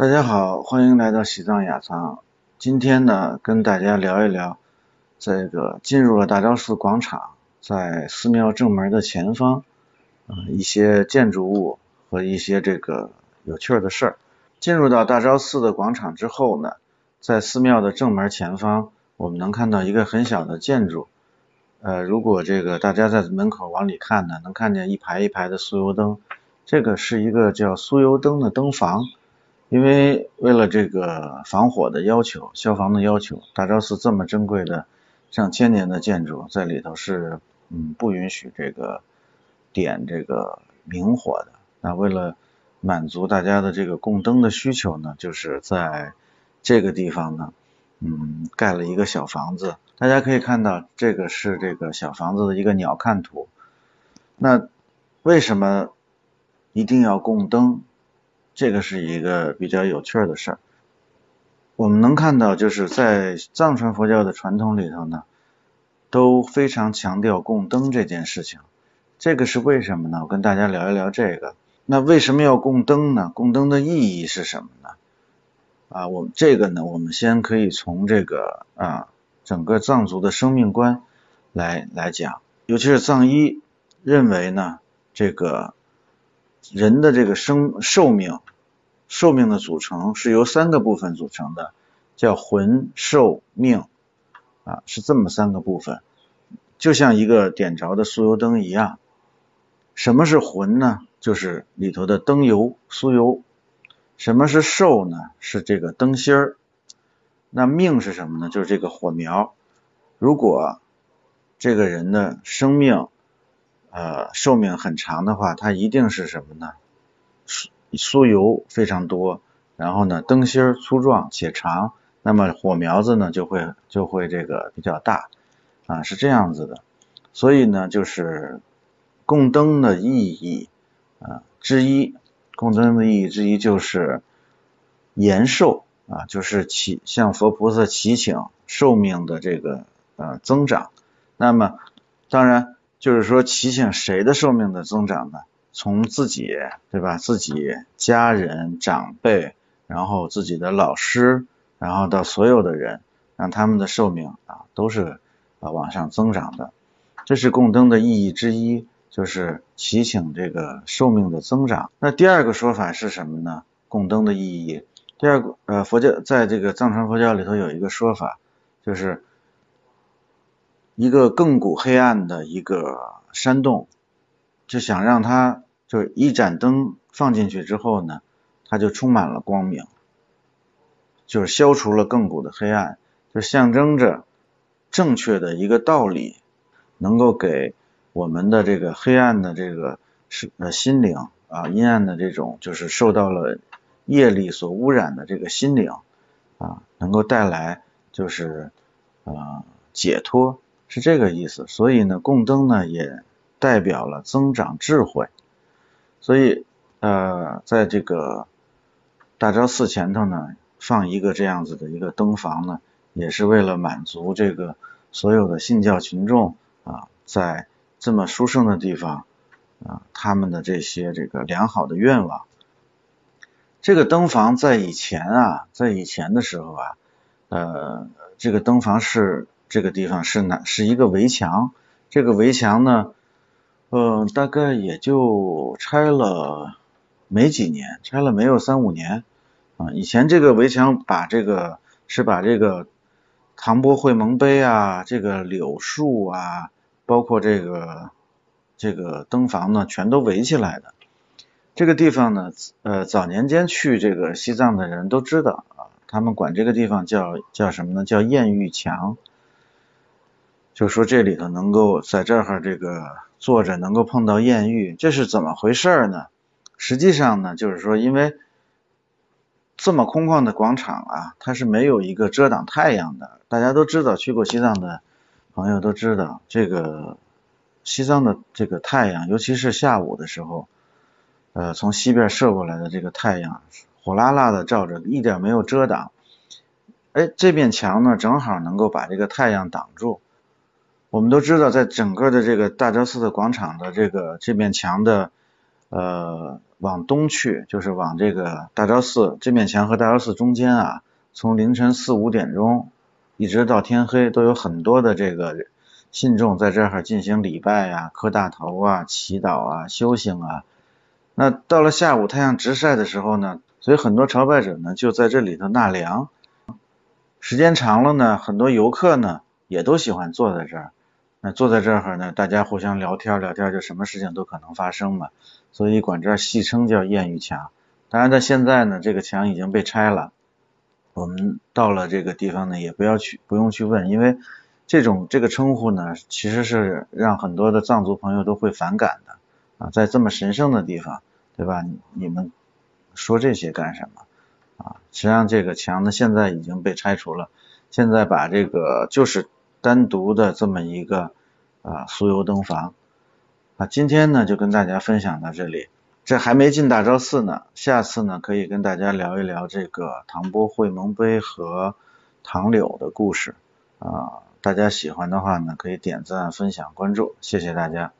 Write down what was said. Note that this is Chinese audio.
大家好，欢迎来到西藏雅藏。今天呢，跟大家聊一聊这个进入了大昭寺广场，在寺庙正门的前方，嗯，一些建筑物和一些这个有趣的事儿。进入到大昭寺的广场之后呢，在寺庙的正门前方，我们能看到一个很小的建筑。呃，如果这个大家在门口往里看呢，能看见一排一排的酥油灯，这个是一个叫酥油灯的灯房。因为为了这个防火的要求、消防的要求，大昭寺这么珍贵的上千年的建筑，在里头是嗯不允许这个点这个明火的。那为了满足大家的这个供灯的需求呢，就是在这个地方呢，嗯盖了一个小房子。大家可以看到，这个是这个小房子的一个鸟瞰图。那为什么一定要供灯？这个是一个比较有趣的事儿。我们能看到，就是在藏传佛教的传统里头呢，都非常强调供灯这件事情。这个是为什么呢？我跟大家聊一聊这个。那为什么要供灯呢？供灯的意义是什么呢？啊，我们这个呢，我们先可以从这个啊整个藏族的生命观来来讲，尤其是藏医认为呢，这个。人的这个生寿命，寿命的组成是由三个部分组成的，叫魂、寿、命，啊，是这么三个部分，就像一个点着的酥油灯一样。什么是魂呢？就是里头的灯油、酥油。什么是寿呢？是这个灯芯儿。那命是什么呢？就是这个火苗。如果这个人的生命，呃，寿命很长的话，它一定是什么呢？酥酥油非常多，然后呢，灯芯粗壮且长，那么火苗子呢就会就会这个比较大啊，是这样子的。所以呢，就是供灯的意义啊之一，供灯的意义之一就是延寿啊，就是祈向佛菩萨祈请寿命的这个呃增长。那么当然。就是说，祈请谁的寿命的增长呢？从自己，对吧？自己家人、长辈，然后自己的老师，然后到所有的人，让他们的寿命啊都是啊往上增长的。这是供灯的意义之一，就是祈请这个寿命的增长。那第二个说法是什么呢？供灯的意义，第二个呃，佛教在这个藏传佛教里头有一个说法，就是。一个亘古黑暗的一个山洞，就想让它就是一盏灯放进去之后呢，它就充满了光明，就是消除了亘古的黑暗，就象征着正确的一个道理，能够给我们的这个黑暗的这个是呃心灵啊阴暗的这种就是受到了业力所污染的这个心灵啊，能够带来就是呃解脱。是这个意思，所以呢，供灯呢也代表了增长智慧，所以呃，在这个大昭寺前头呢，放一个这样子的一个灯房呢，也是为了满足这个所有的信教群众啊，在这么殊胜的地方啊，他们的这些这个良好的愿望。这个灯房在以前啊，在以前的时候啊，呃，这个灯房是。这个地方是哪？是一个围墙。这个围墙呢，嗯，大概也就拆了没几年，拆了没有三五年啊。以前这个围墙把这个是把这个唐波会盟碑啊，这个柳树啊，包括这个这个灯房呢，全都围起来的。这个地方呢，呃，早年间去这个西藏的人都知道啊，他们管这个地方叫叫什么呢？叫艳遇墙。就说这里头能够在这儿这个坐着能够碰到艳遇，这是怎么回事呢？实际上呢，就是说因为这么空旷的广场啊，它是没有一个遮挡太阳的。大家都知道，去过西藏的朋友都知道，这个西藏的这个太阳，尤其是下午的时候，呃，从西边射过来的这个太阳，火辣辣的照着，一点没有遮挡。哎，这面墙呢，正好能够把这个太阳挡住。我们都知道，在整个的这个大昭寺的广场的这个这面墙的呃往东去，就是往这个大昭寺这面墙和大昭寺中间啊，从凌晨四五点钟一直到天黑，都有很多的这个信众在这儿进行礼拜呀、磕大头啊、祈祷啊、修行啊。那到了下午太阳直晒的时候呢，所以很多朝拜者呢就在这里头纳凉。时间长了呢，很多游客呢也都喜欢坐在这儿。那坐在这儿呢，大家互相聊天聊天，就什么事情都可能发生嘛。所以管这儿戏称叫艳遇墙。当然，在现在呢，这个墙已经被拆了。我们到了这个地方呢，也不要去，不用去问，因为这种这个称呼呢，其实是让很多的藏族朋友都会反感的啊。在这么神圣的地方，对吧？你们说这些干什么啊？实际上，这个墙呢，现在已经被拆除了。现在把这个就是。单独的这么一个啊酥油灯房啊，今天呢就跟大家分享到这里。这还没进大昭寺呢，下次呢可以跟大家聊一聊这个唐波会盟碑和唐柳的故事啊。大家喜欢的话呢，可以点赞、分享、关注，谢谢大家。